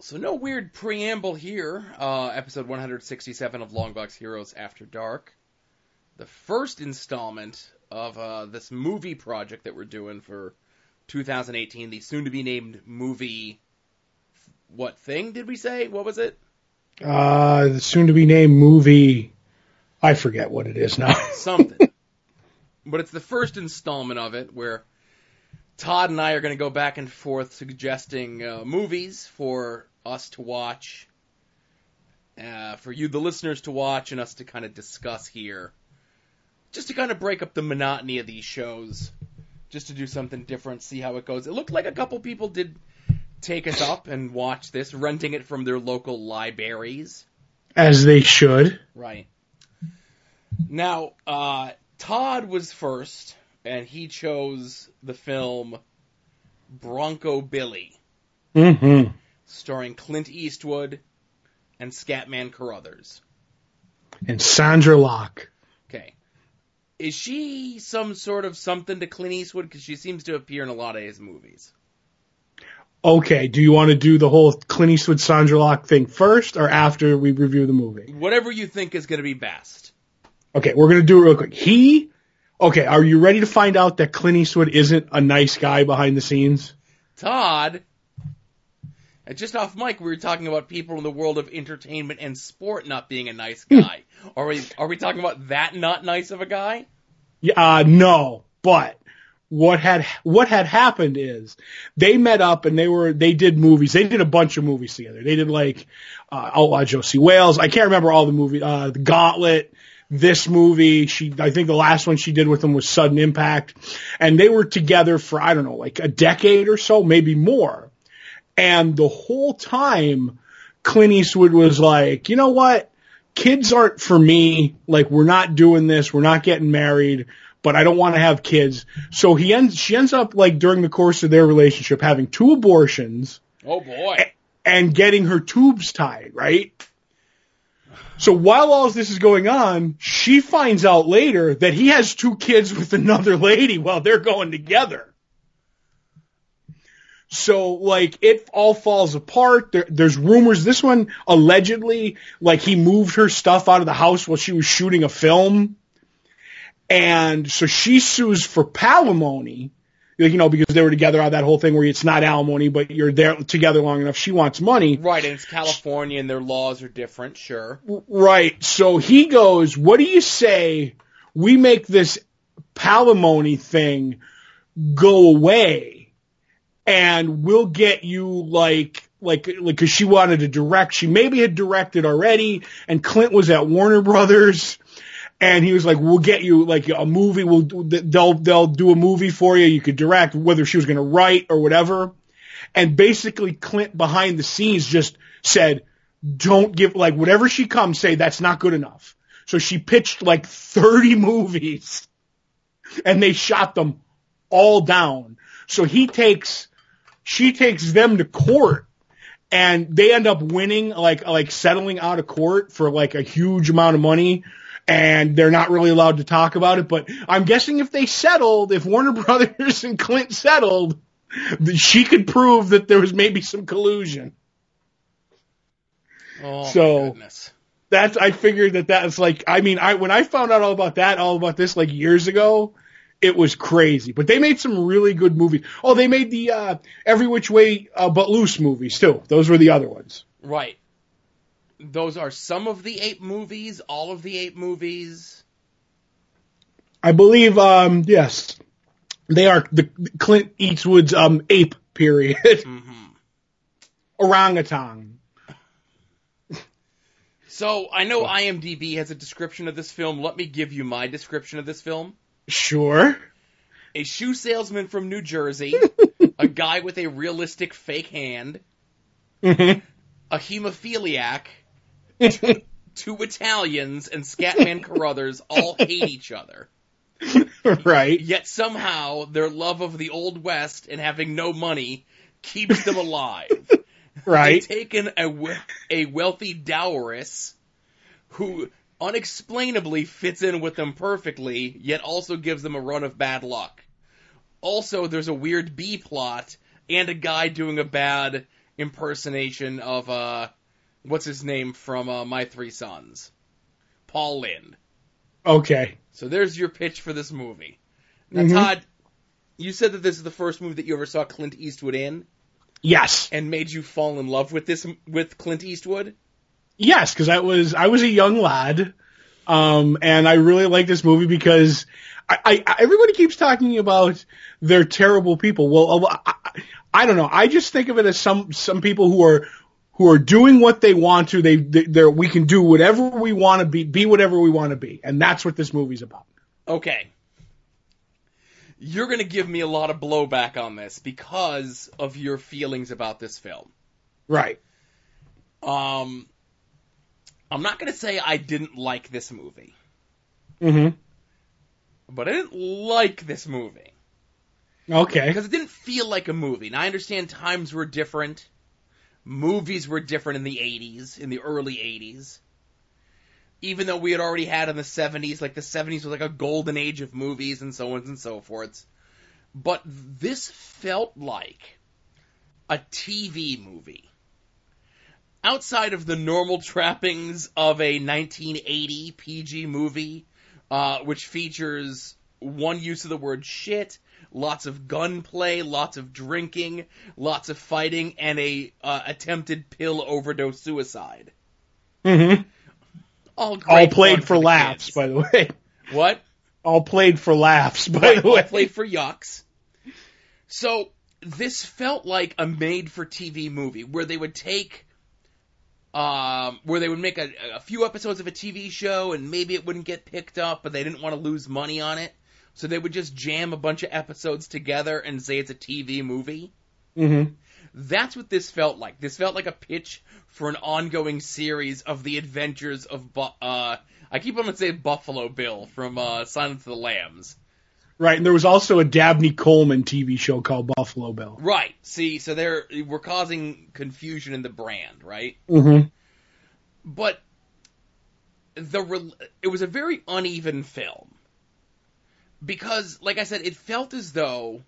So no weird preamble here. Uh, episode 167 of Longbox Heroes After Dark. The first installment of uh, this movie project that we're doing for 2018, the soon-to-be named movie. What thing did we say? What was it? Uh, the soon to be named movie. I forget what it is now. Something. but it's the first installment of it where Todd and I are going to go back and forth suggesting uh, movies for us to watch, uh, for you, the listeners, to watch, and us to kind of discuss here. Just to kind of break up the monotony of these shows, just to do something different, see how it goes. It looked like a couple people did take us up and watch this, renting it from their local libraries. As they should. Right. Now, uh, Todd was first, and he chose the film Bronco Billy, Mm-hmm. starring Clint Eastwood and Scatman Crothers. And Sandra Locke. Okay. Is she some sort of something to Clint Eastwood? Because she seems to appear in a lot of his movies. Okay, do you want to do the whole Clint Eastwood Sandra Locke thing first or after we review the movie? Whatever you think is going to be best. Okay, we're gonna do it real quick. He, okay, are you ready to find out that Clint Eastwood isn't a nice guy behind the scenes? Todd. And just off mic, we were talking about people in the world of entertainment and sport not being a nice guy. are we are we talking about that not nice of a guy? Yeah, uh, no, but what had what had happened is they met up and they were they did movies. They did a bunch of movies together. They did like uh, Outlaw Josey Wales. I can't remember all the movie. Uh, the Gauntlet. This movie, she I think the last one she did with him was Sudden Impact, and they were together for I don't know like a decade or so, maybe more. And the whole time, Clint Eastwood was like, you know what? Kids aren't for me. Like, we're not doing this. We're not getting married, but I don't want to have kids. So he ends, she ends up like during the course of their relationship having two abortions Oh boy. and getting her tubes tied, right? So while all this is going on, she finds out later that he has two kids with another lady while they're going together. So like it all falls apart. There, there's rumors. This one allegedly, like he moved her stuff out of the house while she was shooting a film, and so she sues for palimony. You know, because they were together on that whole thing where it's not alimony, but you're there together long enough. She wants money. Right, and it's California and their laws are different, sure. Right. So he goes, what do you say we make this palimony thing go away and we'll get you like, like, like, cause she wanted to direct. She maybe had directed already and Clint was at Warner Brothers and he was like, we'll get you like a movie. We'll, they'll, they'll do a movie for you. You could direct whether she was going to write or whatever. And basically Clint behind the scenes just said, don't give like whatever she comes say that's not good enough. So she pitched like 30 movies and they shot them all down. So he takes, she takes them to court and they end up winning like, like settling out of court for like a huge amount of money and they're not really allowed to talk about it. But I'm guessing if they settled, if Warner Brothers and Clint settled, she could prove that there was maybe some collusion. Oh, So- goodness. that's I figured that that's like I mean I when I found out all about that all about this like years ago it was crazy but they made some really good movies oh they made the uh every which way uh, but loose movies too those were the other ones Right. Those are some of the eight movies, all of the eight movies. I believe um yes they are the Clint Eastwood's um ape period hmm orangutan So I know IMDb has a description of this film. Let me give you my description of this film. sure A shoe salesman from New Jersey, a guy with a realistic fake hand, Mhm. a hemophiliac, two, two Italians, and Scatman Crothers all hate each other. right Yet somehow their love of the Old West and having no money keeps them alive. right They've taken a, we- a wealthy dowress who unexplainably fits in with them perfectly, yet also gives them a run of bad luck. Also, there's a weird B plot and a guy doing a bad impersonation of uh, what's his name from uh, My Three Sons, Paul Lynde. Okay. So there's your pitch for this movie. Now, Mhm. Todd, you said that this is the first movie that you ever saw Clint Eastwood in, Yes. and made you fall in love with this with Clint Eastwood. Yes, because I was I was a young lad, um, and I really like this movie because I, I everybody keeps talking about they're terrible people. Well, I- I don't know. I just think of it as some some people who are who are doing what they want to. They they they're, we can do whatever we want to be, be whatever we want to be, and that's what this movie's about. Okay. You're going to give me a lot of blowback on this because of your feelings about this film. Right. Um, I'm not going to say I didn't like this movie, Mm-hmm. but I didn't like this movie Okay. because it didn't feel like a movie. Now I understand times were different, movies were different in the 80s, in the early 80s. Even though we had already had in the 70s, like the 70s was like a golden age of movies and so on and so forth. But this felt like a TV movie. Outside of the normal trappings of a 1980 PG movie, uh, which features one use of the word shit, lots of gunplay, lots of drinking, lots of fighting, and a uh, attempted pill overdose suicide. Mm-hmm. All great All played for the laughs, kids. by the way. What? All played for laughs, by Right, the all way. played for yucks. So this felt like a made-for-TV movie where they would take, um, where they would make a, a few episodes of a TV show and maybe it wouldn't get picked up, but they didn't want to lose money on it, so they would just jam a bunch of episodes together and say it's a TV movie. Mm-hmm. That's what this felt like. This felt like a pitch for an ongoing series of the adventures of, Bu- uh, I keep on saying Buffalo Bill from uh, Silence of the Lambs. Right, and there was also a Dabney Coleman TV show called Buffalo Bill. Right. See, so they're we're causing confusion in the brand, right? Mm-hmm. But the it was a very uneven film because, like I said, it felt as though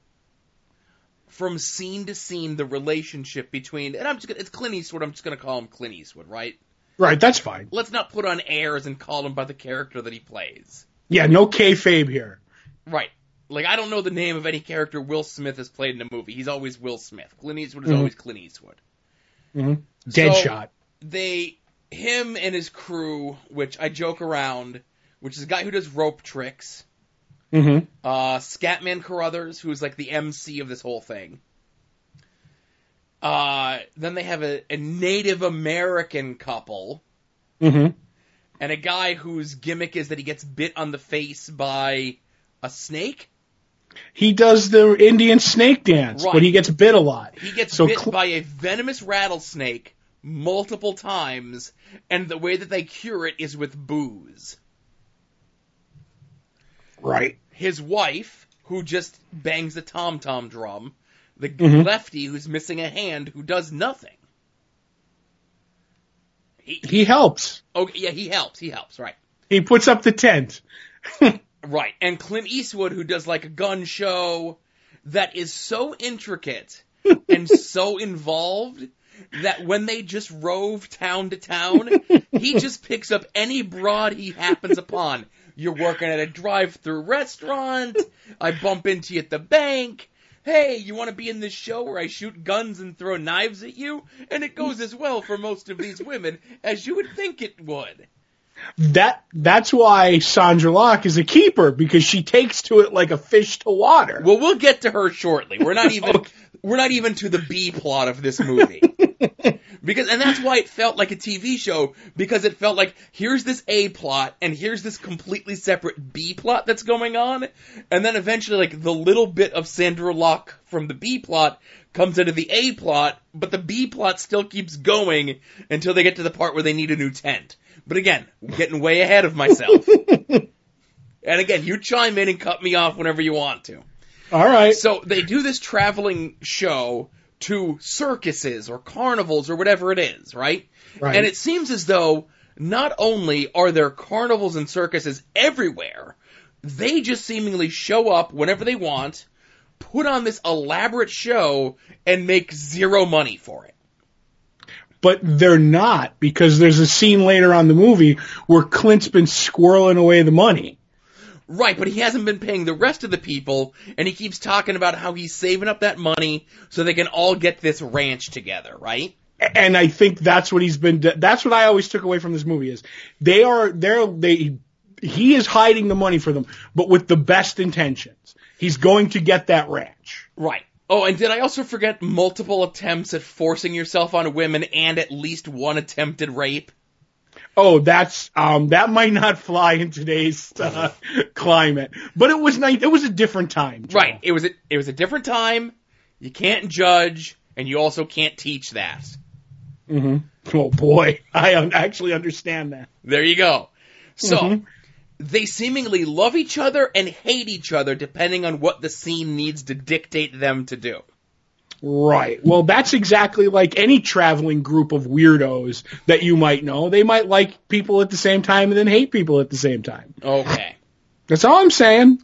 from scene to scene the relationship between and I'm just gonna, it's Clint Eastwood. I'm just gonna call him Clint Eastwood, right? Right, that's fine. Let's not put on airs and call him by the character that he plays. Yeah, no kayfabe here. Right. Like I don't know the name of any character Will Smith has played in a movie. He's always Will Smith. Clint Eastwood is Mhm. always Clint Eastwood. Mm-hmm. So- Deadshot. they him and his crew, which I joke around, which is a guy who does rope tricks, Mm-hmm. uh, Scatman Crothers, who's like the MC of this whole thing. Uh, then they have a, a Native American couple, Mm-hmm. and a guy whose gimmick is that he gets bit on the face by a snake. He does the Indian snake dance, Right. but he gets bit a lot. He gets So bit Cl- by a venomous rattlesnake multiple times, and the way that they cure it is with booze. Right. his wife, who just bangs a tom tom drum, the Mhm. lefty who's missing a hand who does nothing. He, He helps. okay, yeah, he helps. He helps, right? He puts up the tent. Right. And Clint Eastwood, who does like a gun show that is so intricate and so involved that when they just rove town to town, he just picks up any broad he happens upon. You're working at a drive-through restaurant. I bump into you at the bank. Hey, you want to be in this show where I shoot guns and throw knives at you? And it goes as well for most of these women as you would think it would. That that's why Sandra Locke is a keeper because she takes to it like a fish to water. Well, we'll get to her shortly. We're not even we're not even to the B plot of this movie. because and that's why it felt like a TV show because it felt like here's this A plot and here's this completely separate B plot that's going on and then eventually like the little bit of Sandra Locke from the B plot comes into the A plot but the B plot still keeps going until they get to the part where they need a new tent. But again, getting way ahead of myself. and again, you chime in and cut me off whenever you want to. All right. So they do this traveling show to circuses or carnivals or whatever it is, right? Right. And it seems as though not only are there carnivals and circuses everywhere, they just seemingly show up whenever they want, put on this elaborate show, and make zero money for it. but they're not because there's a scene later on the movie where Clint's been squirreling away the money. Right, but he hasn't been paying the rest of the people, and he keeps talking about how he's saving up that money so they can all get this ranch together, right? And I think that's what he's been. That's what I always took away from this movie is they are they're they he is hiding the money for them, but with the best intentions. He's going to get that ranch. Right. Oh, and did I also forget multiple attempts at forcing yourself on women and at least one attempted rape? Oh, that's um that might not fly in today's uh, climate, but it was nice. It was a different time. Joe. Right. It was a, it was a different time. You can't judge, and you also can't teach that. Mm-hmm. Oh boy, I actually understand that. There you go. So Mhm. they seemingly love each other and hate each other depending on what the scene needs to dictate them to do. Right. Well, that's exactly like any traveling group of weirdos that you might know. They might like people at the same time and then hate people at the same time. Okay. That's all I'm saying.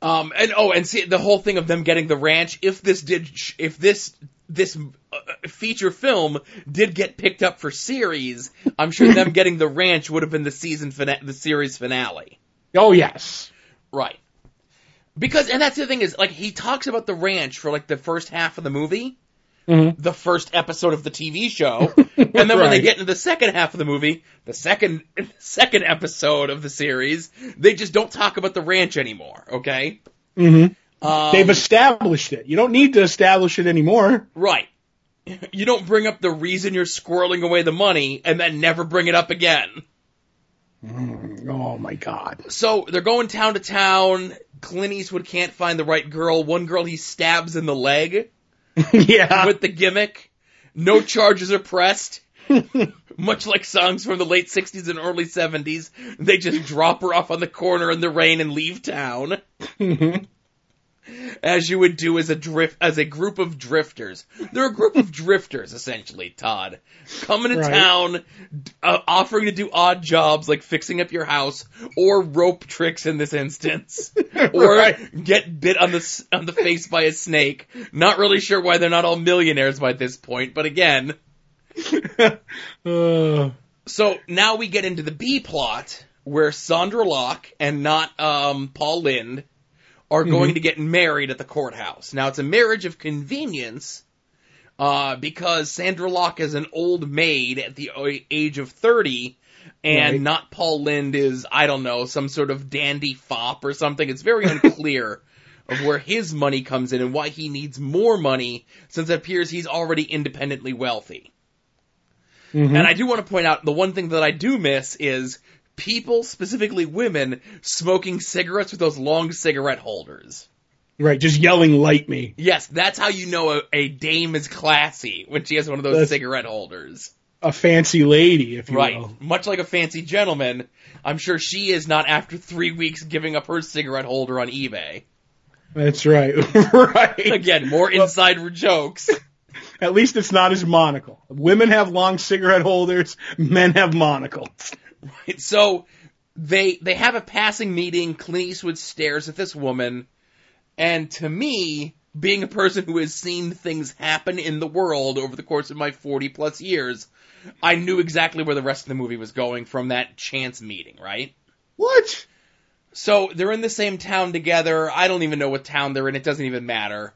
Um, and oh, and see the whole thing of them getting the ranch. If this did, if this this uh, feature film did get picked up for series, I'm sure them getting the ranch would have been the season fina- the series finale. Oh yes. Right. Because, and that's the thing is, like, he talks about the ranch for like the first half of the movie, Mhm. the first episode of the TV show, and then when they get into the second half of the movie, the second second episode of the series, they just don't talk about the ranch anymore. Okay. Mm-hmm. Um, They've established it. You don't need to establish it anymore. right. You don't bring up the reason you're squirreling away the money and then never bring it up again. Oh my God. So they're going town to town. Clint Eastwood can't find the right girl. One girl he stabs in the leg. yeah. with the gimmick. No charges are pressed. Much like songs from the late 60s and early 70s, they just drop her off on the corner in the rain and leave town. Mm-hmm. As you would do as a drift, as a group of drifters. They're a group of drifters, essentially, Todd. Coming to Right. town, uh, offering to do odd jobs like fixing up your house, or rope tricks in this instance. Or Right. get bit on the, on the face by a snake. Not really sure why they're not all millionaires by this point, but again. Uh, So now we get into the B plot where Sandra Locke and not um, Paul Lynde are going to get married at the courthouse. Now it's a marriage of convenience uh, because Sandra Locke is an old maid at the age of 30 and Right. not Paul Lynde is, I don't know, some sort of dandy fop or something. It's very unclear of where his money comes in and why he needs more money since it appears he's already independently wealthy. mhm. And I do want to point out the one thing that I do miss is people, specifically women, smoking cigarettes with those long cigarette holders. right. Just yelling, light me. Yes, that's how you know a, a dame is classy when she has one of those That's- cigarette holders. A fancy lady, if you Right. will. Much like a fancy gentleman, I'm sure she is not after three weeks giving up her cigarette holder on eBay. That's right. right. Again, more inside jokes. At least it's not his monocle. Women have long cigarette holders. Men have monocles. So they they have a passing meeting. Clint Eastwood stares at this woman, and to me, being a person who has seen things happen in the world over the course of my 40 plus years, I knew exactly where the rest of the movie was going from that chance meeting, right? What? So they're in the same town together. I don't even know what town they're in. It doesn't even matter.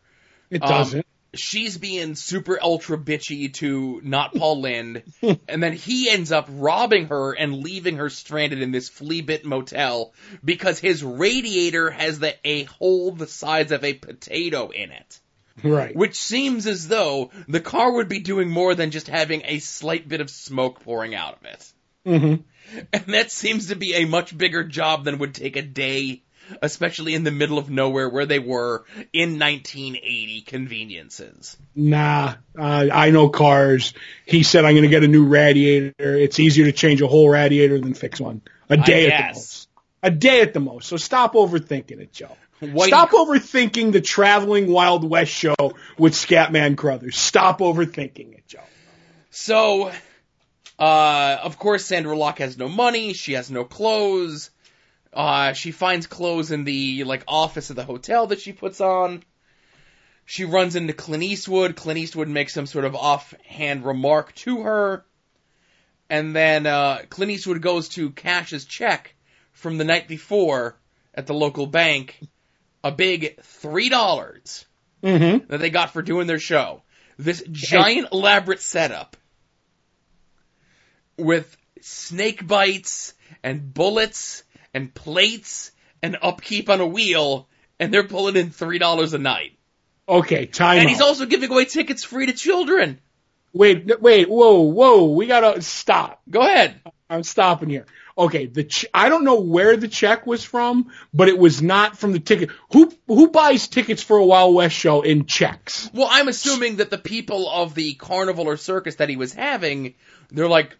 It Um, doesn't. She's being super ultra bitchy to not Paul Lynde, and then he ends up robbing her and leaving her stranded in this flea bit motel because his radiator has the, a hole the size of a potato in it. right. Which seems as though the car would be doing more than just having a slight bit of smoke pouring out of it. hmm And that seems to be a much bigger job than would take a day, especially in the middle of nowhere where they were in 1980 conveniences. Nah, uh, I know cars. He said I'm going to get a new radiator. It's easier to change a whole radiator than fix one. A day at the most. A day at the most. So stop overthinking it, Joe. Whitey Stop overthinking the traveling Wild West show with Scatman Crothers. Stop overthinking it, Joe. So, uh, of course, Sandra Locke has no money. She has no clothes. Uh, she finds clothes in the, like, office of the hotel that she puts on. she runs into Clint Eastwood. Clint Eastwood makes some sort of offhand remark to her. And then uh, Clint Eastwood goes to cash his check from the night before at the local bank, a big three dollars Mm-hmm. that they got for doing their show. This giant elaborate setup with snake bites and bullets and plates and upkeep on a wheel, and they're pulling in three dollars a night. Okay, time And out. he's also giving away tickets free to children. wait, wait, whoa, whoa, we gotta stop. Go ahead. I'm stopping here. Okay, the ch- I don't know where the check was from, but it was not from the ticket. Who who buys tickets for a Wild West show in checks? Well, I'm assuming that the people of the carnival or circus that he was having, they're like,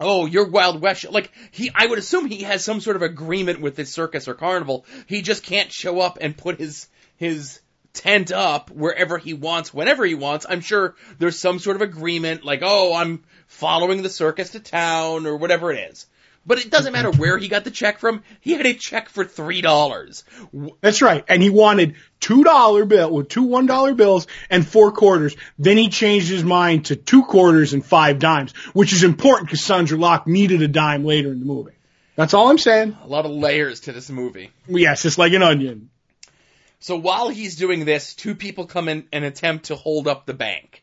oh, you're Wild West. Like he, I would assume he has some sort of agreement with this circus or carnival. He just can't show up and put his his tent up wherever he wants, whenever he wants. I'm sure there's some sort of agreement, like, oh, I'm following the circus to town or whatever it is. But it doesn't matter where he got the check from. He had a check for three dollars. That's right. And he wanted two dollar bill with two one dollar bills and four quarters. Then he changed his mind to two quarters and five dimes, which is important because Sandra Locke needed a dime later in the movie. That's all I'm saying. A lot of layers to this movie. Yes, it's like an onion. So while he's doing this, two people come in and attempt to hold up the bank.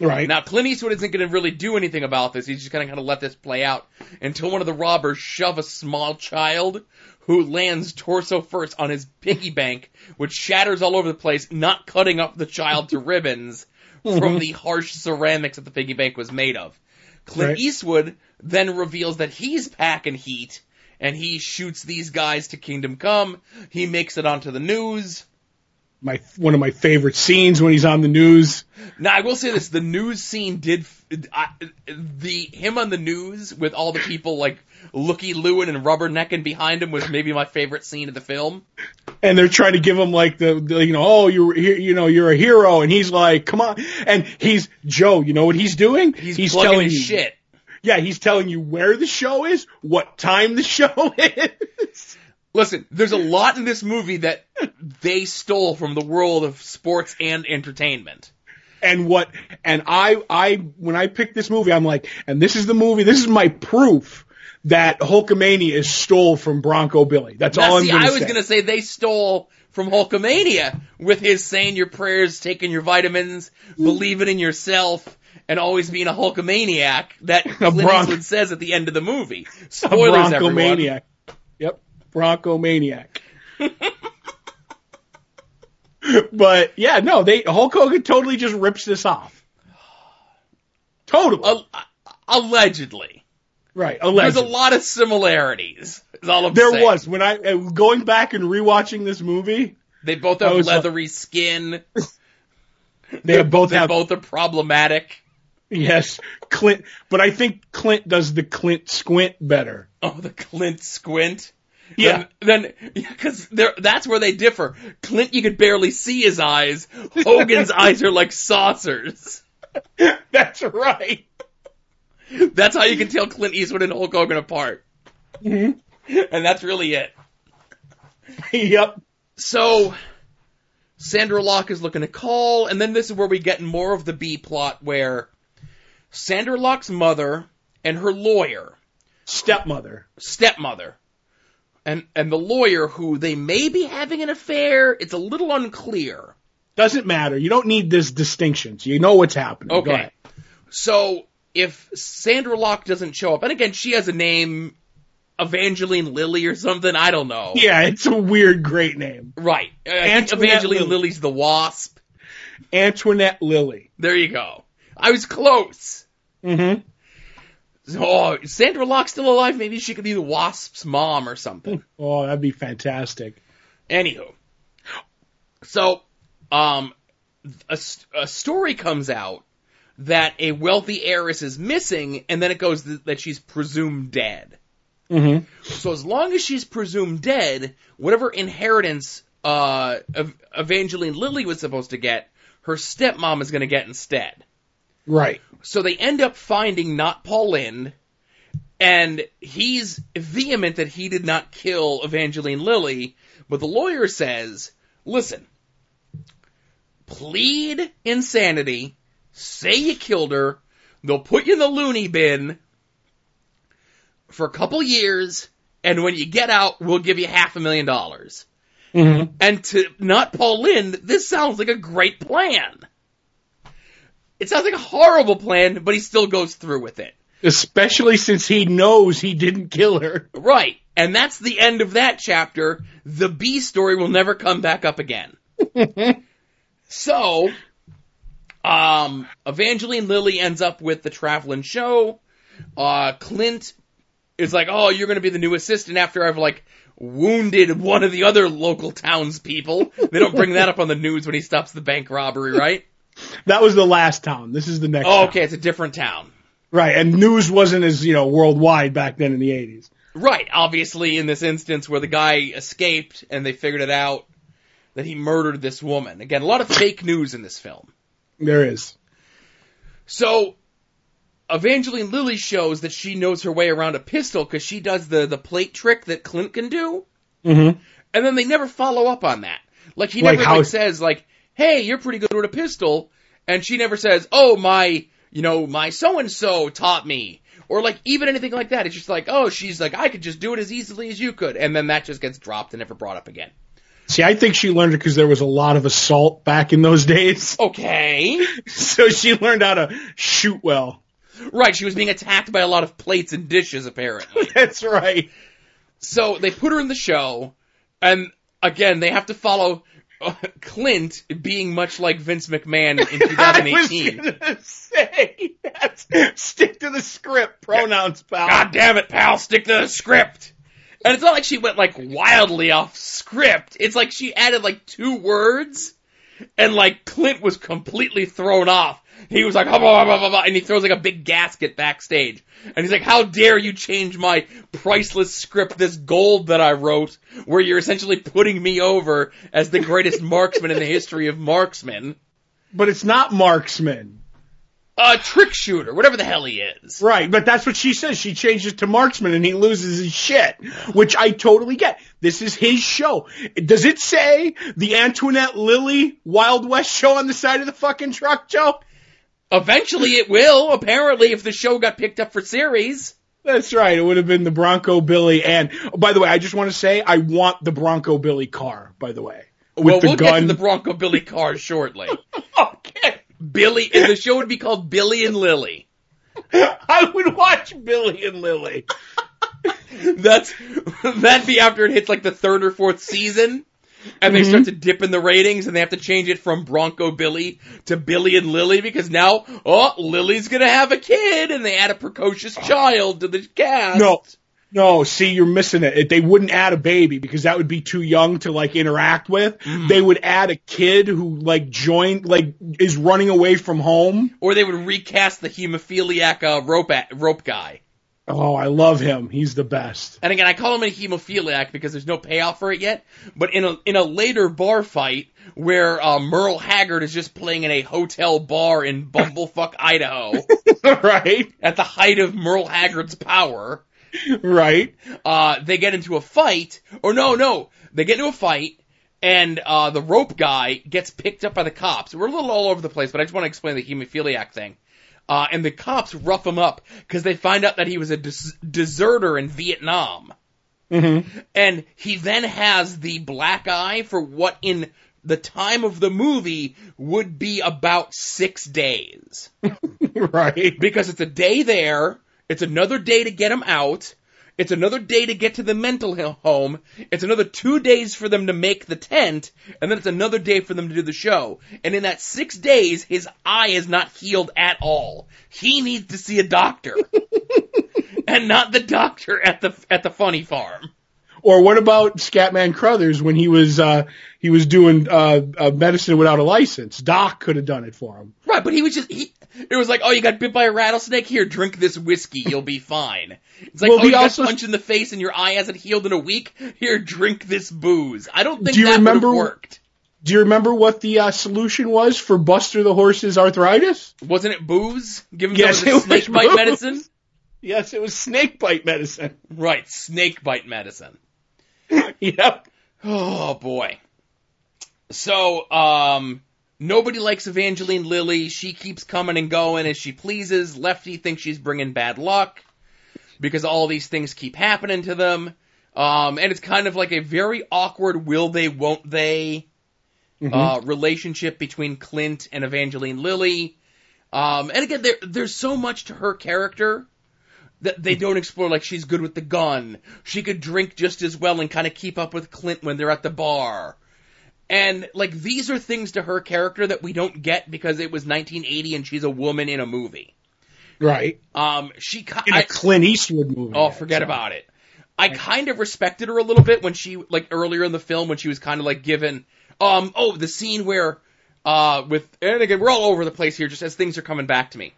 Right. Now Clint Eastwood isn't going to really do anything about this. He's just going to kind of let this play out until one of the robbers shove a small child who lands torso first on his piggy bank, which shatters all over the place, not cutting up the child to ribbons from mm-hmm. the harsh ceramics that the piggy bank was made of. Clint Right. Eastwood then reveals that he's packing heat and he shoots these guys to Kingdom Come. He makes it onto the news. My one of my favorite scenes when he's on the news. Now I will say this: the news scene did I, the him on the news with all the people like looky looing and rubbernecking behind him was maybe my favorite scene of the film. and they're trying to give him like the, the you know oh you're you know you're a hero and he's like come on and he's Joe you know what he's doing He's, plugging telling you shit. yeah he's telling you where the show is what time the show is Listen, there's a lot in this movie that they stole from the world of sports and entertainment. and what and I I when I picked this movie I'm like and this is the movie this is my proof that Hulkamania is stole from Bronco Billy that's Now, all I'm see, gonna I was say gonna say they stole from Hulkamania with his saying your prayers, taking your vitamins, believing in yourself, and always being a Hulkamaniac that Clint Eastwood says at the end of the movie. Spoilers, a Spoilers, Bronco everyone. yep Bronco maniac but yeah, no, they Hulk Hogan totally just rips this off. Totally. Al- allegedly. right. Allegedly. There's a lot of similarities. Is all I'm There saying. was when I uh, going back and rewatching this movie. They both have was like- leathery skin. They have both They have both are problematic. yes, Clint. But I think Clint does the Clint squint better. Oh, the Clint squint. Yeah. Then, because that's where they differ. Clint, you could barely see his eyes. Hogan's eyes are like saucers. That's right. That's how you can tell Clint Eastwood and Hulk Hogan apart. Mhm. And that's really it. yep. So, Sandra Locke is looking to call, and then this is where we get more of the B plot where Sandra Locke's mother and her lawyer, Stepmother. stepmother, and, and the lawyer who they may be having an affair, it's a little unclear. Doesn't matter. You don't need this distinctions. You know what's happening. Okay. So, if Sandra Locke doesn't show up, and again, she has a name, Evangeline Lilly or something, I don't know. Yeah, it's a weird, great name. Right. Uh, I think Antoinette Evangeline Lilly. Lilly's the wasp. Antoinette Lilly. There you go. I was close. Mm-hmm. Oh, Sandra Locke's still alive. Maybe she could be the Wasp's mom or something. Oh, that'd be fantastic. Anywho, so um, a, a story comes out that a wealthy heiress is missing, and then it goes th- that she's presumed dead. Mm-hmm. So as long as she's presumed dead, whatever inheritance uh, Ev- Evangeline Lilly was supposed to get, her stepmom is going to get instead. Right. So they end up finding not Paul Lynde, and he's vehement that he did not kill Evangeline Lilly, but the lawyer says, listen, plead insanity, say you killed her, they'll put you in the loony bin for a couple years, and when you get out, we'll give you half a million dollars. Mm-hmm. And to not Paul Lynde, this sounds like a great plan. It sounds like a horrible plan, but he still goes through with it. Especially since he knows he didn't kill her. Right. And that's the end of that chapter. The B story will never come back up again. so, um, Evangeline Lilly ends up with the traveling show. Uh, Clint is like, oh, you're gonna be the new assistant after I've like wounded one of the other local townspeople. They don't bring that up on the news when he stops the bank robbery, right? That was the last town. This is the next. Oh, town. okay, it's a different town. Right, and news wasn't as you know worldwide back then in the '80s. Right, obviously in this instance where the guy escaped and they figured it out that he murdered this woman. Again, a lot of fake news in this film. There is. So, Evangeline Lilly shows that she knows her way around a pistol because she does the, the plate trick that Clint can do. Mm-hmm. And then they never follow up on that. Like, he Like never how- like, says, like, hey, you're pretty good with a pistol. And she never says, oh, my, you know, my so-and-so taught me. Or like, even anything like that. It's just like, oh, she's like, I could just do it as easily as you could. And then that just gets dropped and never brought up again. See, I think she learned it because there was a lot of assault back in those days. Okay. So she learned how to shoot well. Right, she was being attacked by a lot of plates and dishes, apparently. That's right. So they put her in the show, and again, they have to follow Clint being much like Vince McMahon in 2018. I was 2018. gonna say, that's, stick to the script, pronouns, pal. God damn it, pal, stick to the script. And it's not like she went like wildly off script. It's like she added like two words, and like Clint was completely thrown off. He was like, "Hubba, hubba, hubba," and he throws like a big gasket backstage. And he's like, how dare you change my priceless script, this gold that I wrote, where you're essentially putting me over as the greatest marksman in the history of marksmen. But it's not marksman. A trick shooter, whatever the hell he is. Right, but that's what she says. She changes to marksman and he loses his shit, which I totally get. This is his show. Does it say the Antoinette Lilly Wild West show on the side of the fucking truck, Joe? Eventually it will, apparently, if the show got picked up for series. That's right. It would have been the Bronco Billy. And oh, by the way, I just want to say I want the Bronco Billy car. By the way, with well, the we'll get gun. to the Bronco Billy car shortly. okay, Billy, and the show would be called Billy and Lily. I would watch Billy and Lily. That's that'd be after it hits like the third or fourth season, and they start to dip in the ratings, and they have to change it from Bronco Billy to Billy and Lily because now, oh, Lily's gonna have a kid, and they add a precocious child to the cast. No, no. See, you're missing it. They wouldn't add a baby because that would be too young to like interact with. They would add a kid who like joined, like is running away from home. or they would recast the hemophiliac uh, rope a- rope guy. Oh, I love him. He's the best. And again, I call him a hemophiliac because there's no payoff for it yet. But in a in a later bar fight where uh, Merle Haggard is just playing in a hotel bar in Bumblefuck, Idaho, right, at the height of Merle Haggard's power, right. uh, they get into a fight. Or no, no, they get into a fight. And uh, the rope guy gets picked up by the cops. We're a little all over the place, but I just want to explain the hemophiliac thing. Uh, and the cops rough him up because they find out that he was a des- deserter in Vietnam. Mm-hmm. And he then has the black eye for what in the time of the movie would be about six days. Right. Because it's a day there, it's another day to get him out, it's another day to get to the mental home, it's another two days for them to make the tent, and then it's another day for them to do the show. And in that six days, his eye is not healed at all. He needs to see a doctor. and not the doctor at the, at the funny farm. Or what about Scatman Crothers when he was uh he was doing uh, uh medicine without a license? Doc could have done it for him. Right, but he was just he. It was like, oh, you got bit by a rattlesnake. Here, drink this whiskey. You'll be fine. It's like, Well, oh, you got punched in the face and your eye hasn't healed in a week. Here, drink this booze. I don't think Do you that remember- would have worked. Do you remember what the uh, solution was for Buster the horse's arthritis? Wasn't it booze? Give him Yes, some snake bite booze. medicine. Yes, it was snake bite medicine. Right, snake bite medicine. yep. Oh boy. So, um, Nobody likes Evangeline Lilly. She keeps coming and going as she pleases. Lefty thinks she's bringing bad luck because all these things keep happening to them. Um, and it's kind of like a very awkward will they, won't they Mhm. uh, relationship between Clint and Evangeline Lilly. Um, and again, there, there's so much to her character that they don't explore. Like she's good with the gun. She could drink just as well and kind of keep up with Clint when they're at the bar. And like these are things to her character that we don't get because it was 1980 and she's a woman in a movie. right. Um, she, In a I- Clint Eastwood movie. Oh, forget about it. I kind of respected her a little bit when she, like earlier in the film, when she was kind of like given, um, oh, the scene where, uh, with, and again, we're all over the place here just as things are coming back to me.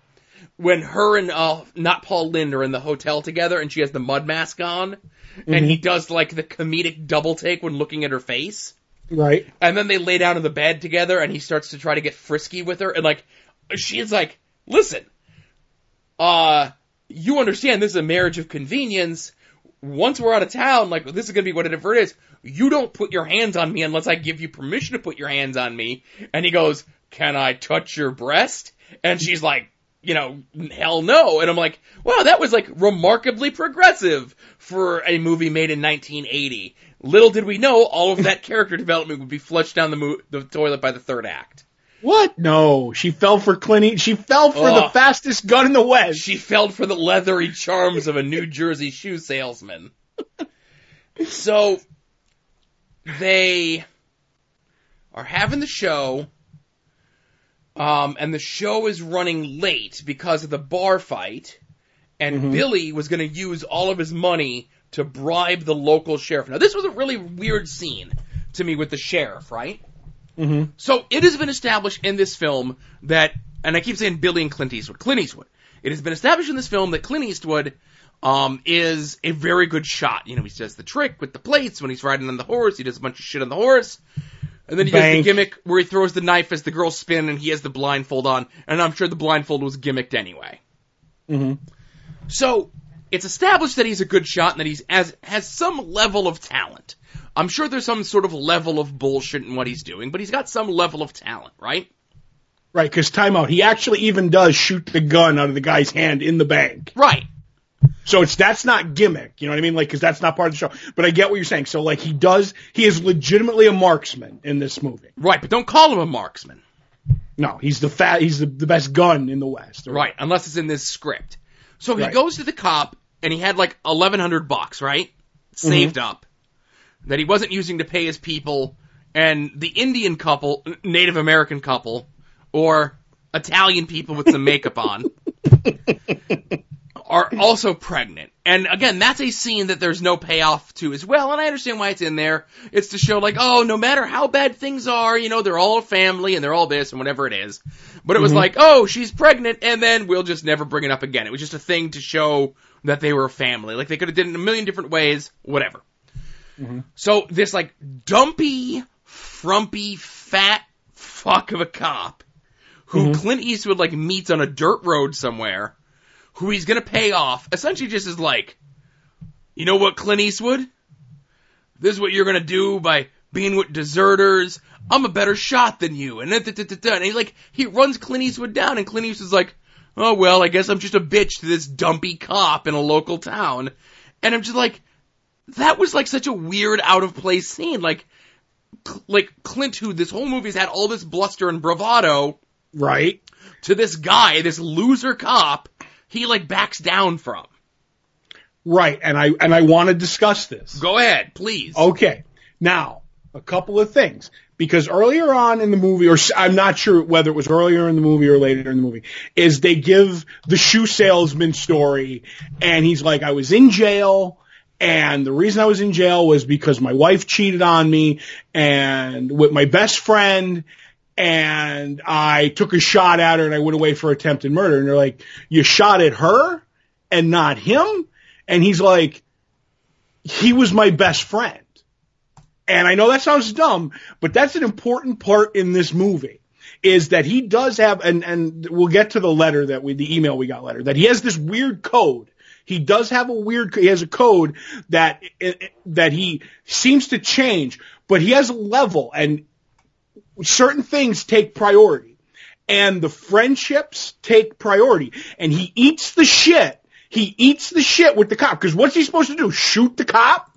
When her and, uh, not Paul Lynde are in the hotel together and she has the mud mask on, and he does like the comedic double take when looking at her face. Right. And then they lay down in the bed together and he starts to try to get frisky with her and like she's like, "Listen. Uh you understand this is a marriage of convenience. Once we're out of town, like this is going to be what it is. You don't put your hands on me unless I give you permission to put your hands on me." And he goes, "Can I touch your breast?" And she's like, you know, hell no. And I'm like, wow, that was like remarkably progressive for a movie made in 1980. Little did we know all of that character development would be flushed down the, mo- the toilet by the third act. What? No, she fell for Clint. E- She fell for Oh. the fastest gun in the West. She fell for the leathery charms of a New Jersey shoe salesman. So they are having the show, um, and the show is running late because of the bar fight, and Mhm. Billy was going to use all of his money to bribe the local sheriff. Now, this was a really weird scene to me with the sheriff, right? hmm So it has been established in this film that, and I keep saying Billy and Clint Eastwood, Clint Eastwood. It has been established in this film that Clint Eastwood um, is a very good shot. You know, he does the trick with the plates when he's riding on the horse. He does a bunch of shit on the horse. And then he does the gimmick where he throws the knife as the girls spin and he has the blindfold on. And I'm sure the blindfold was gimmicked anyway. hmm So it's established that he's a good shot and that he's as has some level of talent. I'm sure there's some sort of level of bullshit in what he's doing, but he's got some level of talent, right? Right, because timeout. He actually even does shoot the gun out of the guy's hand in the bank. Right. So it's that's not gimmick. You know what I mean? Like, because that's not part of the show. But I get what you're saying. So like, he does. He is legitimately a marksman in this movie. Right, but don't call him a marksman. No, he's the fat. He's the, the best gun in the West. Right, unless it's in this script. So he Right. goes to the cop and he had like 1100 bucks, right? Saved mm-hmm. up that he wasn't using to pay his people and the Indian couple, Native American couple or Italian people with some makeup on are also pregnant. And again, that's a scene that there's no payoff to as well, and I understand why it's in there. It's to show like, oh, no matter how bad things are, you know, they're all family and they're all this and whatever it is. But it was mm-hmm. like, oh, she's pregnant and then we'll just never bring it up again. It was just a thing to show that they were a family. Like they could have did it in a million different ways, whatever. Mm-hmm. So this like dumpy, frumpy, fat fuck of a cop who mm-hmm. Clint Eastwood like meets on a dirt road somewhere, who he's gonna pay off, essentially just is like, you know what, Clint Eastwood? This is what you're gonna do by being with deserters. I'm a better shot than you, and and he like he runs Clint Eastwood down, and Clint Eastwood's like, oh well, I guess I'm just a bitch to this dumpy cop in a local town, and I'm just like, that was like such a weird out of place scene, like. Like Clint, who this whole movie's had all this bluster and bravado, Right. to this guy, this loser cop, he like backs down from. Right. And I and I want to discuss this. Go ahead, please. Okay. Now, a couple of things. Because earlier on in the movie, or I'm not sure whether it was earlier in the movie or later in the movie, is they give the shoe salesman story, and he's like, I was in jail, and the reason I was in jail was because my wife cheated on me, and with my best friend, and I took a shot at her and I went away for attempted murder. And they're like, you shot at her and not him? And he's like, he was my best friend. And I know that sounds dumb, but that's an important part in this movie is that he does have, and, and we'll get to the letter that we, the email we got letter, that he has this weird code. He does have a weird, he has a code that, that he seems to change, but he has a level and certain things take priority and the friendships take priority and he eats the shit. He eats the shit with the cop because what's he supposed to do? Shoot the cop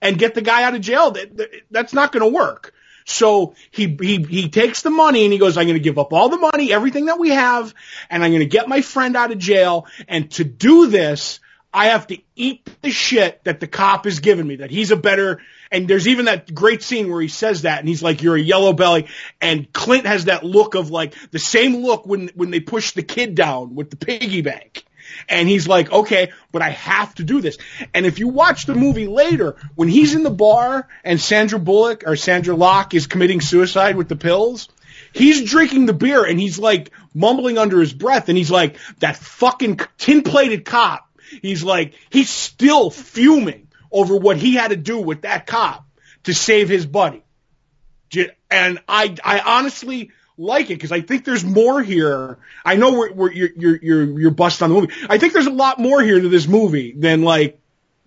and get the guy out of jail? That, that- that's not going to work. So he, he, he takes the money and he goes, I'm going to give up all the money, everything that we have, and I'm going to get my friend out of jail. And to do this, I have to eat the shit that the cop has given me, that he's a better, and there's even that great scene where he says that and he's like, you're a yellow belly. And Clint has that look of like the same look when, when they push the kid down with the piggy bank. And he's like, okay, but I have to do this. And if you watch the movie later, when he's in the bar and Sandra Bullock or Sandra Locke is committing suicide with the pills, he's drinking the beer and he's like mumbling under his breath and he's like, that fucking tin plated cop. He's like, he's still fuming over what he had to do with that cop to save his buddy. And I, I honestly like it because I think there's more here. I know we're, we're you're, you're, you're, you're bust on the movie. I think there's a lot more here to this movie than like,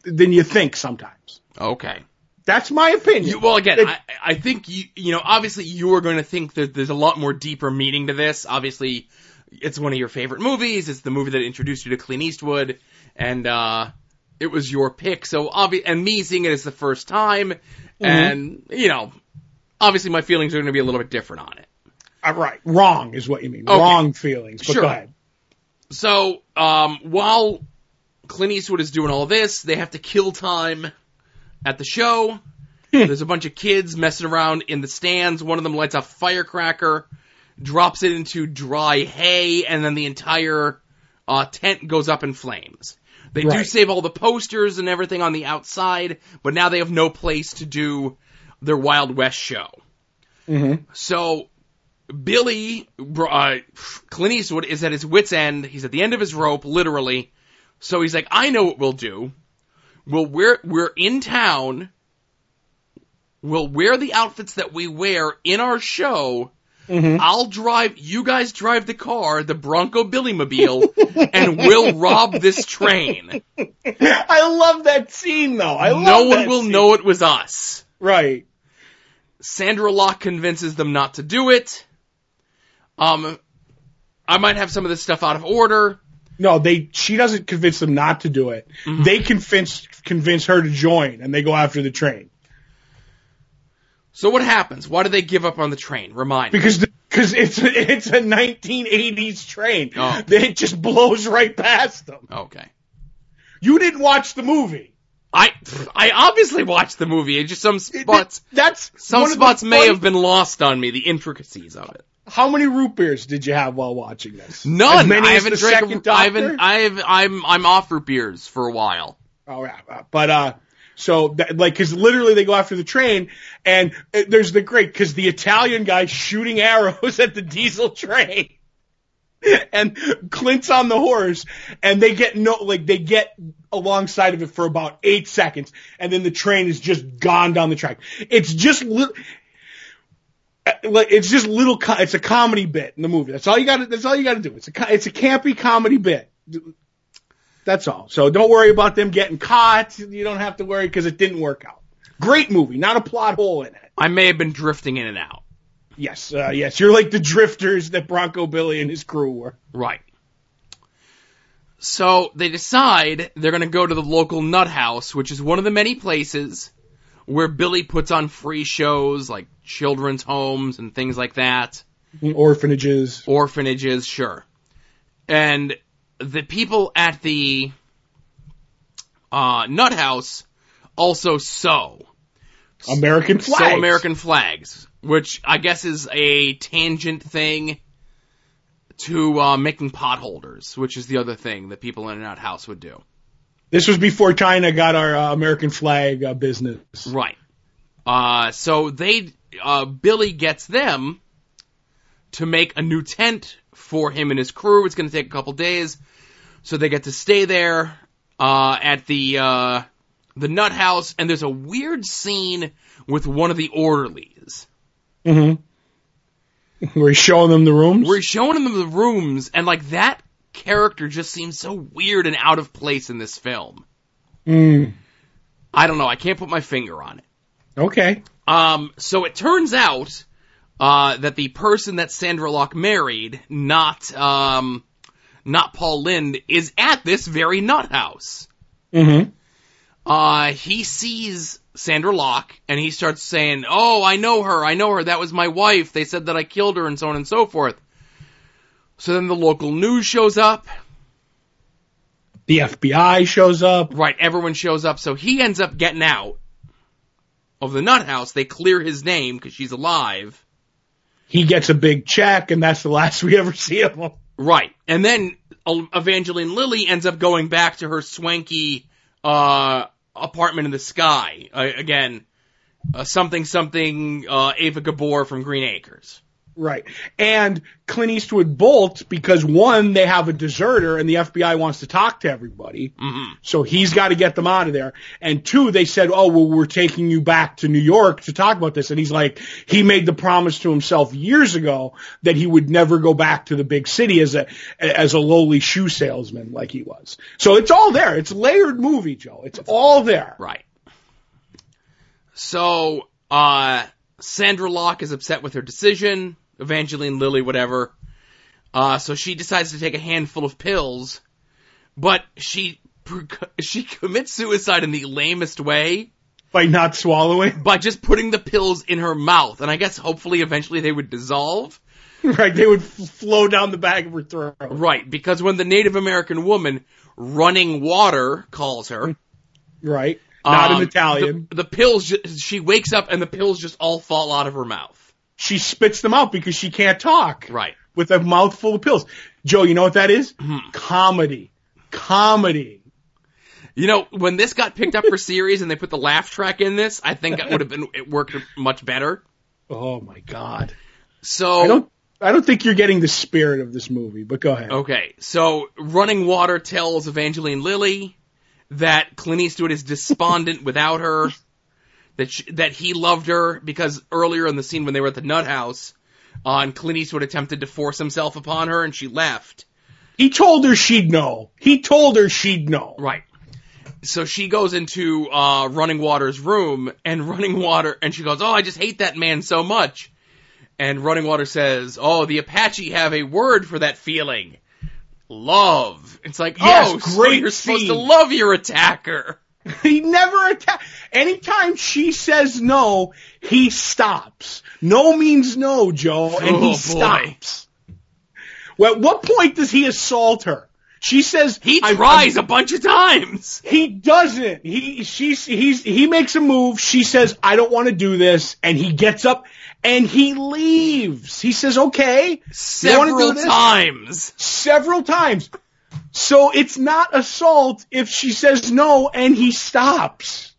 than you think sometimes. Okay. That's my opinion. You, well, again, It- I, I think you, you know, obviously you are going to think that there's a lot more deeper meaning to this. Obviously, it's one of your favorite movies. It's the movie that introduced you to Clint Eastwood, and uh, it was your pick. So obvi- and me seeing it as the first time, and you know, obviously my feelings are going to be a little bit different on it. Uh, right. Wrong is what you mean. Okay. Wrong feelings. But Sure. go ahead. So, um, while Clint Eastwood is doing all this, they have to kill time at the show. There's a bunch of kids messing around in the stands. One of them lights a firecracker, drops it into dry hay, and then the entire uh, tent goes up in flames. They do save all the posters and everything on the outside, but now they have no place to do their Wild West show. Mm-hmm. So Billy, uh, Clint Eastwood is at his wit's end. He's at the end of his rope, literally. So he's like, I know what we'll do. We'll wear, we're in town. We'll wear the outfits that we wear in our show. Mhm. I'll drive, you guys drive the car, the Bronco Billy Mobile, and we'll rob this train. I love that scene though. I love no one will scene. know it was us. Right. Sandra Locke convinces them not to do it. Um, I might have some of this stuff out of order. No, they. She doesn't convince them not to do it. Mm-hmm. They convince convince her to join, and they go after the train So what happens? Why do they give up on the train? Remind me. because because it's it's a 1980s train. Oh. It just blows right past them. Okay. You didn't watch the movie. I I obviously watched the movie. It's just some It- spots That's some one of the spots may funny- have been lost on me. The intricacies of it. How many root beers did you have while watching this? None. I haven't drank. A, I haven't. I have. I'm. I'm off for beers for a while. Oh yeah, uh, but uh, so that, like, because literally they go after the train, and uh, there's the great because the Italian guy shooting arrows at the diesel train, and Clint's on the horse, and they get no like they get alongside of it for about eight seconds, and then the train is just gone down the track. It's just li- uh, like it's just little. Co- it's a comedy bit in the movie. That's all you got. That's all you got to do. It's a it's a campy comedy bit. That's all. So don't worry about them getting caught. You don't have to worry because it didn't work out. Great movie, not a plot hole in it. I may have been drifting in and out. Yes, uh, yes, you're like the drifters that Bronco Billy and his crew were. Right. So they decide they're going to go to the local nut house, which is one of the many places where Billy puts on free shows like children's homes and things like that, Orphanages. orphanages, sure. And the people at the uh, nut house also sew. American Sew flags. American flags, which I guess is a tangent thing to uh, making potholders, which is the other thing that people in a nut house would do. This was before China got our uh, American flag uh, business. Right. Uh, so they, uh, Billy gets them to make a new tent for him and his crew. It's going to take a couple days, so they get to stay there uh, at the uh, the nut house. And there's a weird scene with one of the orderlies Mm-hmm. Were you showing them the rooms? where he's showing them the rooms, and like that character just seems so weird and out of place in this film. Mm. I don't know. I can't put my finger on it. Okay. Um, so it turns out, uh, that the person that Sandra Locke married, not um, not Paul Lynde, is at this very nut house. Mm-hmm. Uh, he sees Sandra Locke and he starts saying, "Oh, I know her. I know her. That was my wife. They said that I killed her, and so on and so forth." So then the local news shows up. The FBI shows up. Right, everyone shows up. So he ends up getting out of the nut house. They clear his name because she's alive. He gets a big check, and that's the last we ever see of him. Right. And then uh, Evangeline Lilly ends up going back to her swanky uh, apartment in the sky. Uh, again, uh, something something uh, Eva Gabor from Green Acres. Right. And Clint Eastwood bolts because one, they have a deserter and the FBI wants to talk to everybody. hmm So he's got to get them out of there. And two, they said, oh, well, we're taking you back to New York to talk about this. And he's like, he made the promise to himself years ago that he would never go back to the big city as a, as a lowly shoe salesman like he was. So it's all there. It's a layered movie, Joe. It's all there. Right. So, uh, Sandra Locke is upset with her decision. Evangeline Lilly, whatever. Uh, so she decides to take a handful of pills, but she she commits suicide in the lamest way By not swallowing. by just putting the pills in her mouth, and I guess hopefully eventually they would dissolve. right. They would f- flow down the back of her throat. Right, because when the Native American woman, running water, calls her, Right. Not um, in Italian. the, the pills, she wakes up and the pills just all fall out of her mouth. She spits them out because she can't talk. Right. With a mouthful of pills. Joe, you know what that is? Mm-hmm. Comedy. Comedy. You know, when this got picked up for series and they put the laugh track in this, I think it would have been it worked much better. Oh my god. So I don't I don't think you're getting the spirit of this movie, but go ahead. okay, so Running Water tells Evangeline Lilly that Clint Eastwood is despondent without her, that she, that he loved her because earlier in the scene when they were at the nut house, uh, and Clint Eastwood attempted to force himself upon her and she left. He told her she'd know. He told her she'd know. Right. So she goes into uh, Running Water's room, and Running Water, and she goes, "Oh, I just hate that man so much." And Running Water says, "Oh, the Apache have a word for that feeling, love." It's like, Yes, oh, so great you're supposed to love your attacker. He never attack. Anytime she says no, he stops. No means no, Joe, and Oh, he boy. stops. Well, at what point does he assault her? She says He tries a bunch of times. He doesn't. He she's he's he makes a move. She says, "I don't want to do this," and he gets up and he leaves. He says, "Okay." Several times. Several times. So it's not assault if she says no and he stops.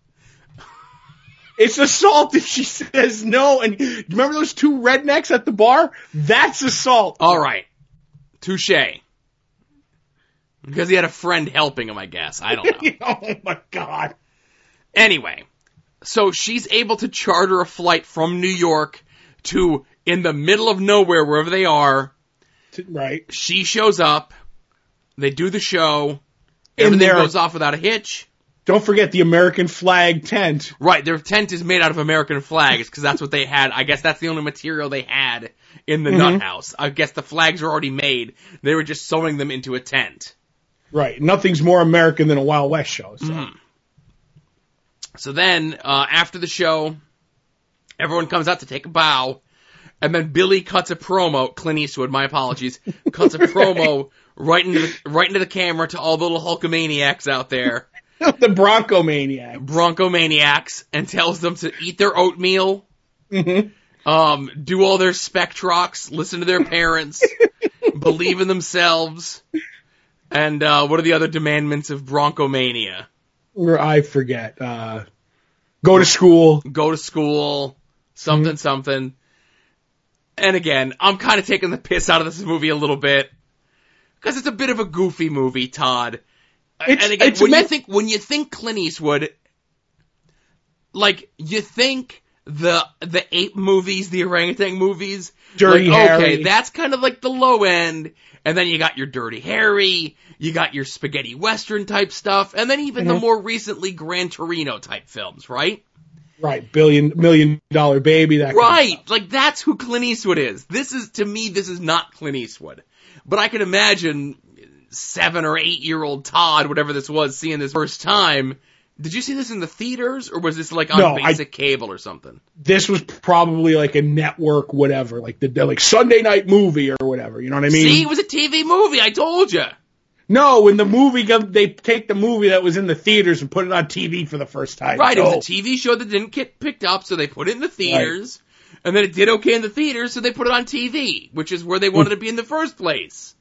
It's assault if she says no and remember those two rednecks at the bar? That's assault. All right, touche. Because he had a friend helping him, I guess. I don't know. oh my god. Anyway, so she's able to charter a flight from New York to in the middle of nowhere, wherever they are. Right. She shows up. They do the show. Everything their- goes off without a hitch. Don't forget the American flag tent. Right, their tent is made out of American flags because that's what they had. I guess that's the only material they had in the nut house. I guess the flags are already made. They were just sewing them into a tent. Right. Nothing's more American than a Wild West show. So. Mhm. So then, uh, after the show, everyone comes out to take a bow, and then Billy cuts a promo. Clint Eastwood, my apologies, cuts a promo right into the, right into the camera to all the little Hulkamaniacs out there, the Bronco Maniac. Bronco maniacs, and tells them to eat their oatmeal, Mhm. um, do all their spectrox, listen to their parents, believe in themselves, and uh, what are the other demandments of Broncomania? Or I forget. Uh, go to school. go to school, something, something. And again, I'm kind of taking the piss out of this movie a little bit. Cause it's a bit of a goofy movie, Todd. It's- and again, it's when you think, when you think Clint Eastwood, like, you think the, the ape movies, the orangutan movies, Dirty like, Harry. okay, that's kind of like the low end. And then you got your Dirty Harry, you got your spaghetti western type stuff, and then even the Mhm. more recently Gran Torino type films, right? Right, billion million dollar baby. That kind of Right. Like that's who Clint Eastwood is. This is to me this is not Clint Eastwood. But I can imagine seven or eight year old Todd, whatever this was, seeing this first time. Did you see this in the theaters or was this like on No, I- basic cable or something? This was probably like a network, whatever, like the like Sunday night movie or whatever. You know what I mean? See, it was a TV movie. I told you. No, when the movie they take the movie that was in the theaters and put it on TV for the first time. Right. It was a TV show that didn't get picked up, so they put it in the theaters. And then it did okay in the theaters, so they put it on TV, which is where they wanted to be in the first place.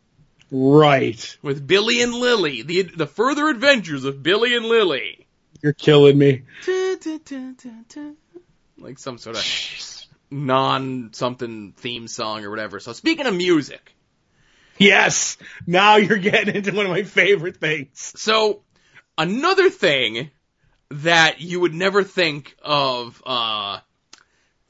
right. With Billy and Lily, the the further adventures of Billy and Lily. You're killing me. Like some sort of non something theme song or whatever. So speaking of music, Yes. Now you're getting into one of my favorite things. so another thing that you would never think of uh,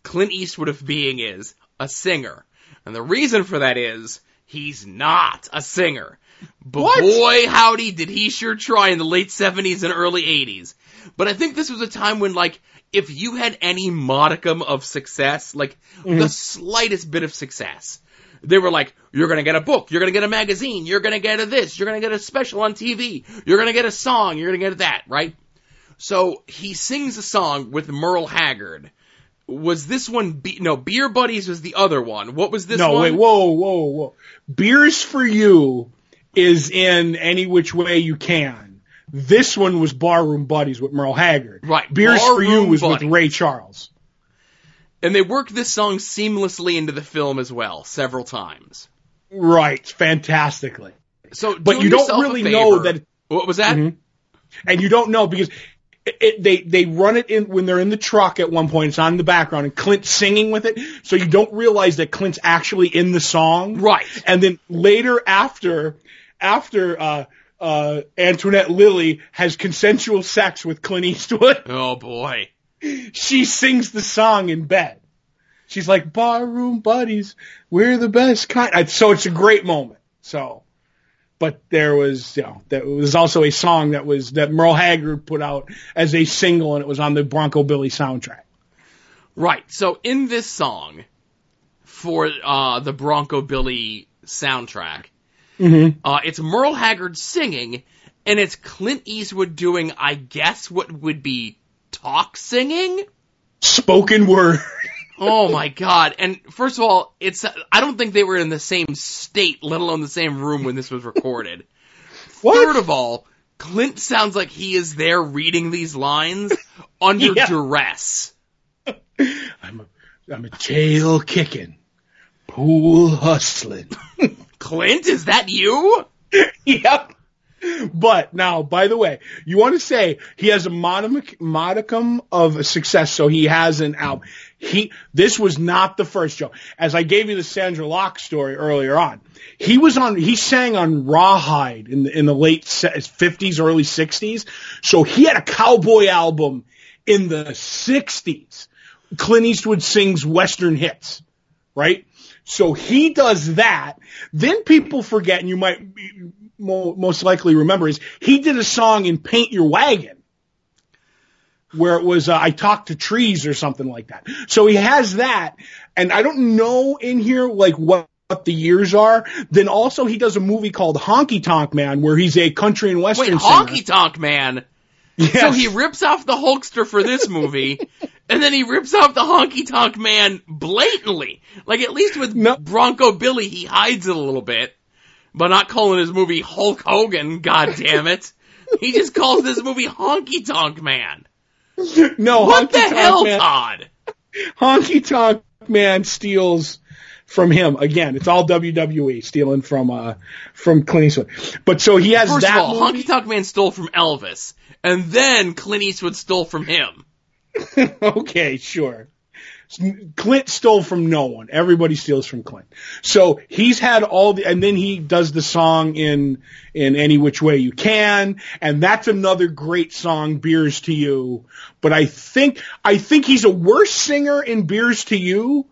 Clint Eastwood of being is a singer. And the reason for that is he's not a singer. But What? boy, howdy, did he sure try in the late 70s and early 80s. But I think this was a time when, like, if you had any modicum of success, like the mm-hmm. slightest bit of success, they were like, you're gonna get a book, you're gonna get a magazine, you're gonna get a this, you're gonna get a special on TV, you're gonna get a song, you're gonna get that, right? So he sings a song with Merle Haggard. Was this one? Be- no, Beer Buddies was the other one. What was this one? no, one? wait, whoa, whoa, whoa. Beers for you is in any which way you can. This one was Barroom Buddies with Merle Haggard. Right, Beers for you was with Ray Charles. And they worked this song seamlessly into the film as well, several times. Right, fantastically. So, But you don't really know that What was that? Mhm. and you don't know because it, they they run it in when they're in the truck at one point. It's on in the background, and Clint's singing with it, so you don't realize that Clint's actually in the song. Right. And then later, after after uh, uh, Antoinette Lilly has consensual sex with Clint Eastwood, Oh boy. she sings the song in bed. She's like, "Barroom buddies, we're the best kind." So it's a great moment. So, but there was, you know, there was also a song that was that Merle Haggard put out as a single, and it was on the Bronco Billy soundtrack. Right. So in this song for uh, the Bronco Billy soundtrack, Mm-hmm. uh, it's Merle Haggard singing, and it's Clint Eastwood doing, I guess, what would be talk singing. Spoken word. Oh my god. And first of all, it's I don't think they were in the same state, let alone the same room when this was recorded. What? Third of all, Clint sounds like he is there reading these lines under Yeah. duress. I'm a, I'm a tail kicking, pool hustling. Clint, is that you? yep. But now, by the way, you want to say he has a modicum, modicum of success, so he has an album. He, this was not the first show. As I gave you the Sandra Locke story earlier on, he was on, he sang on Rawhide in the, in the late fifties, early sixties. So he had a cowboy album in the sixties. Clint Eastwood sings Western hits, right? So he does that. Then people forget, and you might mo- most likely remember, is he did a song in Paint Your Wagon where it was uh, I talked to Trees or something like that. So he has that, and I don't know in here like what. What the years are. Then also he does a movie called Honky Tonk Man where he's a country and western. Wait, western Honky singer. Tonk Man. Yes. So he rips off the Hulkster for this movie, and then he rips off the Honky Tonk Man blatantly. Like at least with No. Bronco Billy, he hides it a little bit, but not calling his movie Hulk Hogan. God damn it! he just calls this movie Honky Tonk Man. No, What Honky the Tonk hell, Man. Todd? Honky Tonk Man steals from him again. It's all WWE stealing from uh from Clint Eastwood. But so he has First that of all, movie. Honky Tonk Man stole from Elvis, and then Clint Eastwood stole from him. okay, sure. Clint stole from no one. Everybody steals from Clint. So he's had all the, and then he does the song in, in Any Which Way You Can, and that's another great song, Beers to You. But I think, I think he's a worse singer in Beers to You,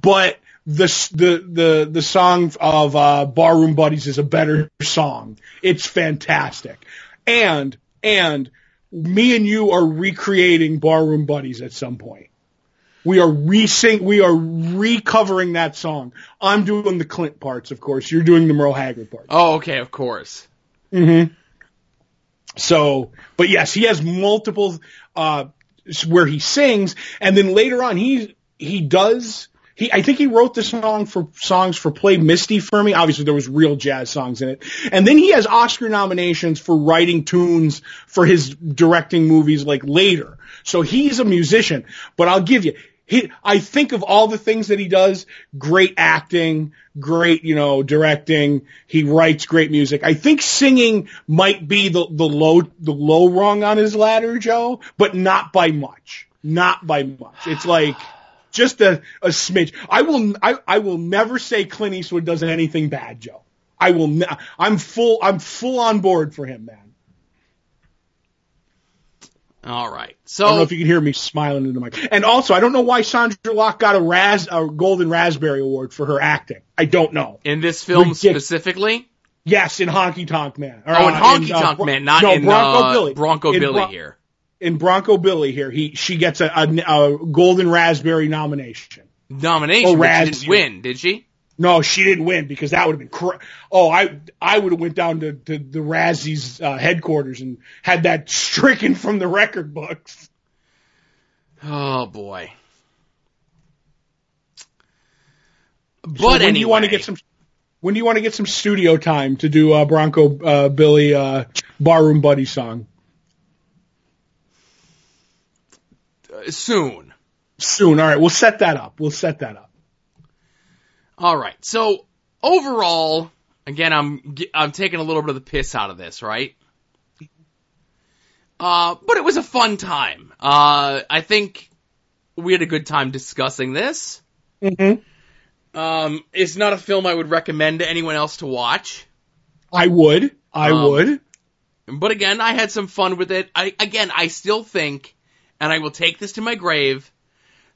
but the, the, the, the song of, uh, Barroom Buddies is a better song. It's fantastic. And, and, me and you are recreating Barroom Buddies at some point. We are re-sing, we are recovering that song. I'm doing the Clint parts, of course. You're doing the Merle Haggard parts. Oh, okay, of course. Mm-hmm. So, but yes, he has multiple, uh, where he sings, and then later on, he, he does, he, I think he wrote the song for songs for Play Misty for Me. Obviously there was real jazz songs in it. And then he has Oscar nominations for writing tunes for his directing movies like later. So he's a musician, but I'll give you, he, I think of all the things that he does, great acting, great, you know, directing. He writes great music. I think singing might be the, the low, the low rung on his ladder, Joe, but not by much. Not by much. It's like just a, a smidge. I will, I, I will never say Clint Eastwood does anything bad, Joe. I will, ne- I'm full, I'm full on board for him, man. All right. So I don't know if you can hear me smiling into the mic. And also, I don't know why Sandra Locke got a raz, a golden raspberry award for her acting. I don't know. in this film Ridiculous. specifically, Yes, in Honky Tonk Man. Or, oh, in uh, Honky uh, Tonk Bro- Man, not no, in Bronco uh, Billy. Bronco In Billy Bron- here. In Bronco Billy here, he she gets a, a, a golden raspberry nomination. Nomination, Oh, Raz didn't win, did she? No, she didn't win because that would have been cra- oh I I would have went down to, to the Razzies uh, headquarters and had that stricken from the record books. Oh boy. But So when anyway, do you want to get some? When do you want to get some studio time to do uh, Bronco uh, Billy uh, Barroom Buddy song? uh, soon. Soon. All right, we'll set that up. We'll set that up. All right. So overall, again, I'm I'm taking a little bit of the piss out of this, right? Uh, but it was a fun time. Uh, I think we had a good time discussing this. Mm-hmm. Um, it's not a film I would recommend to anyone else to watch. I would. I Um, would. But again, I had some fun with it. I, again, I still think, and I will take this to my grave,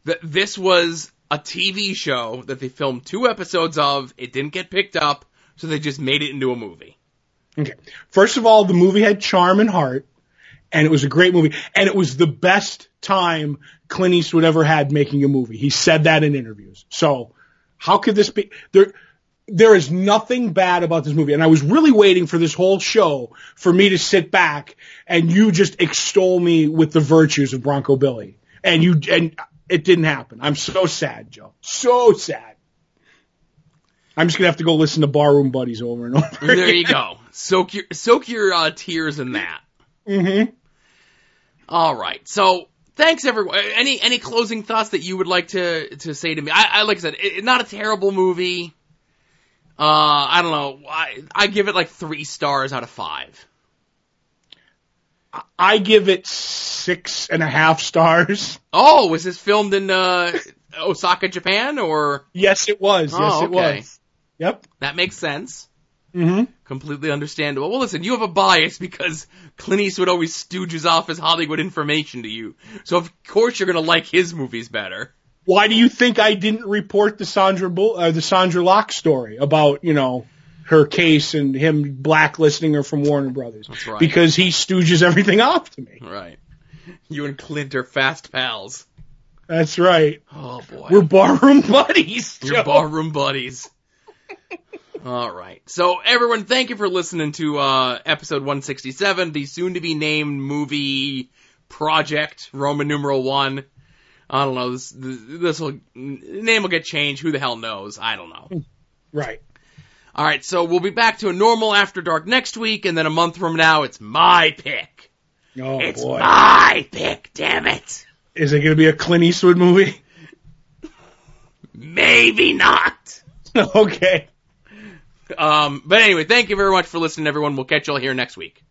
that this was a TV show that they filmed two episodes of. It didn't get picked up, so they just made it into a movie. Okay. First of all, the movie had charm and heart, and it was a great movie, and it was the best time Clint Eastwood ever had making a movie. He said that in interviews. So, how could this be? There, there is nothing bad about this movie, and I was really waiting for this whole show for me to sit back and you just extol me with the virtues of Bronco Billy, and you and it didn't happen. I'm so sad, Joe. So sad. I'm just gonna have to go listen to Barroom Buddies over and over. There you go. Soak your soak your uh, tears in that. Mm-hmm. All right. So thanks everyone. Any any closing thoughts that you would like to to say to me? I, I like I said, it, not a terrible movie. Uh, I don't know. I I give it like three stars out of five. I give it six and a half stars. Oh, was this filmed in uh, Osaka, Japan, or Yes, it was. Yes, Oh, it okay. was. Yep. that makes sense? Mm-hmm. Completely understandable. Well, listen, you have a bias because Clint Eastwood always stooges off his Hollywood information to you, so of course you're gonna like his movies better. Why do you think I didn't report the Sandra Bull, uh, the Sandra Locke story about you know her case and him blacklisting her from Warner Brothers? That's right. Because he stooges everything off to me. Right. You and Clint are fast pals. That's right. Oh boy. We're barroom buddies. Joe. barroom buddies. All right. So everyone, thank you for listening to uh, episode 167, the soon-to-be named movie project, Roman numeral one. I don't know. This this will name will get changed. Who the hell knows? I don't know. Right. All right. So we'll be back to a normal After Dark next week, and then a month from now, it's my pick. Oh it's boy. my pick. Damn it. Is it going to be a Clint Eastwood movie? Maybe not. okay. Um, but anyway, thank you very much for listening, everyone. We'll catch y'all here next week.